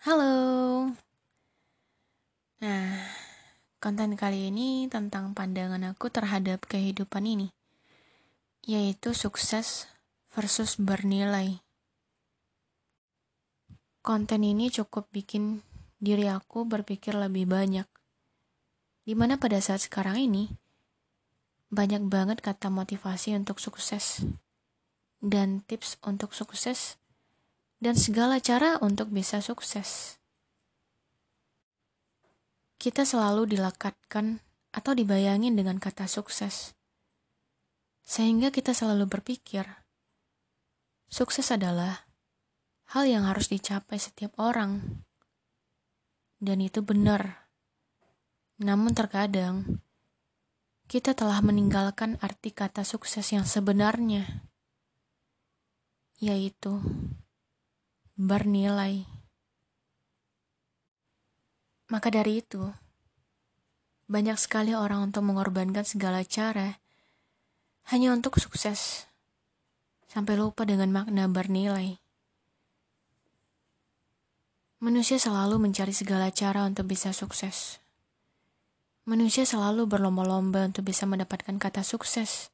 Halo. Nah, konten kali ini tentang pandangan aku terhadap kehidupan ini, yaitu sukses versus bernilai. Konten ini cukup bikin diri aku berpikir lebih banyak. Di mana pada saat sekarang ini, banyak banget kata motivasi untuk sukses dan tips untuk sukses dan segala cara untuk bisa sukses. Kita selalu dilekatkan atau dibayangin dengan kata sukses. Sehingga kita selalu berpikir, sukses adalah hal yang harus dicapai setiap orang. Dan itu benar. Namun terkadang, kita telah meninggalkan arti kata sukses yang sebenarnya, yaitu bernilai. Maka dari itu, banyak sekali orang untuk mengorbankan segala cara hanya untuk sukses, sampai lupa dengan makna bernilai. Manusia selalu mencari segala cara untuk bisa sukses. Manusia selalu berlomba-lomba untuk bisa mendapatkan kata sukses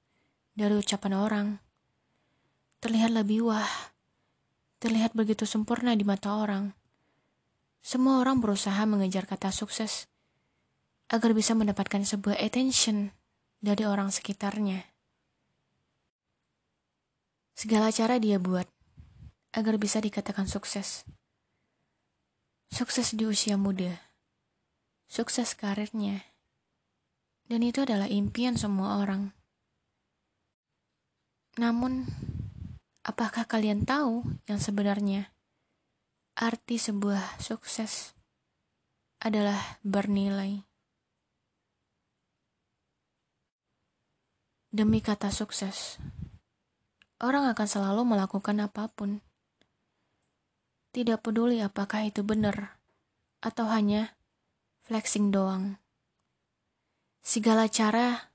dari ucapan orang. Terlihat lebih wah terlihat begitu sempurna di mata orang. Semua orang berusaha mengejar kata sukses agar bisa mendapatkan sebuah attention dari orang sekitarnya. Segala cara dia buat agar bisa dikatakan sukses. Sukses di usia muda, sukses karirnya, dan itu adalah impian semua orang. Namun, Apakah kalian tahu yang sebenarnya arti sebuah sukses adalah bernilai? Demi kata sukses, orang akan selalu melakukan apa pun. Tidak peduli apakah itu benar atau hanya flexing doang. Segala cara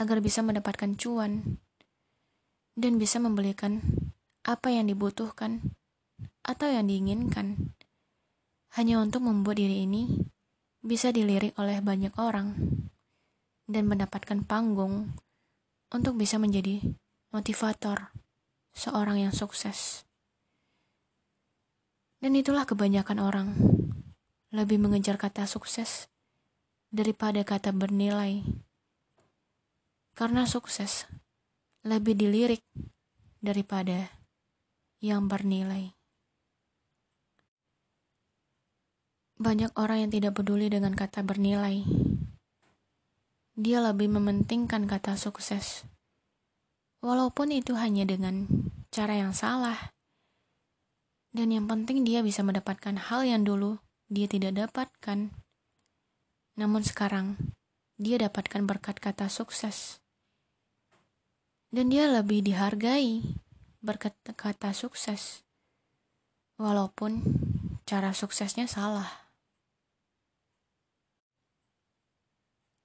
agar bisa mendapatkan cuan dan bisa membelikan apa yang dibutuhkan atau yang diinginkan hanya untuk membuat diri ini bisa dilirik oleh banyak orang dan mendapatkan panggung untuk bisa menjadi motivator seorang yang sukses. Dan itulah kebanyakan orang lebih mengejar kata sukses daripada kata bernilai. Karena sukses lebih dilirik daripada yang bernilai. Banyak orang yang tidak peduli dengan kata bernilai. Dia lebih mementingkan kata sukses, walaupun itu hanya dengan cara yang salah. Dan yang penting dia bisa mendapatkan hal yang dulu dia tidak dapatkan. Namun sekarang, dia dapatkan berkat kata sukses dan dia lebih dihargai berkata-kata sukses, walaupun cara suksesnya salah.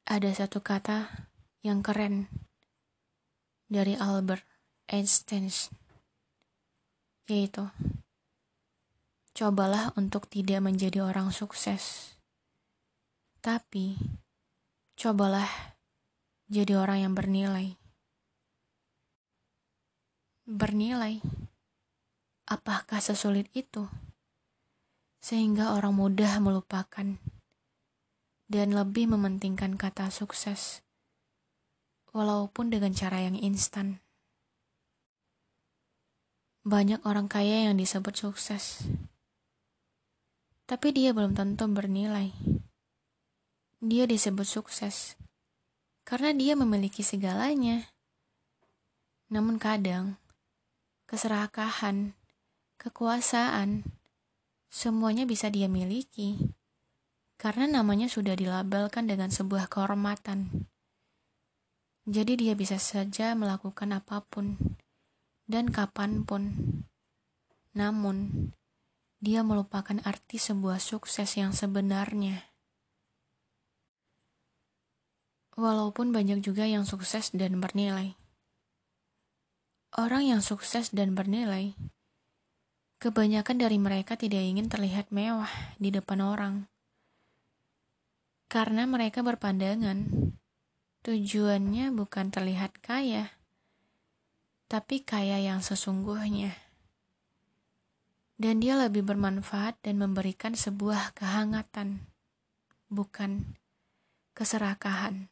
Ada satu kata yang keren dari Albert Einstein, yaitu cobalah untuk tidak menjadi orang sukses, tapi cobalah jadi orang yang bernilai bernilai. Apakah sesulit itu? Sehingga orang mudah melupakan dan lebih mementingkan kata sukses, walaupun dengan cara yang instan. Banyak orang kaya yang disebut sukses, tapi dia belum tentu bernilai. Dia disebut sukses karena dia memiliki segalanya. Namun kadang, keserakahan, kekuasaan, semuanya bisa dia miliki karena namanya sudah dilabelkan dengan sebuah kehormatan. Jadi dia bisa saja melakukan apa pun dan kapan pun. Namun, dia melupakan arti sebuah sukses yang sebenarnya. Walaupun banyak juga yang sukses dan bernilai. Orang yang sukses dan bernilai Kebanyakan dari mereka tidak ingin terlihat mewah di depan orang. Karena mereka berpandangan, tujuannya bukan terlihat kaya, tapi kaya yang sesungguhnya. Dan dia lebih bermanfaat dan memberikan sebuah kehangatan, bukan keserakahan.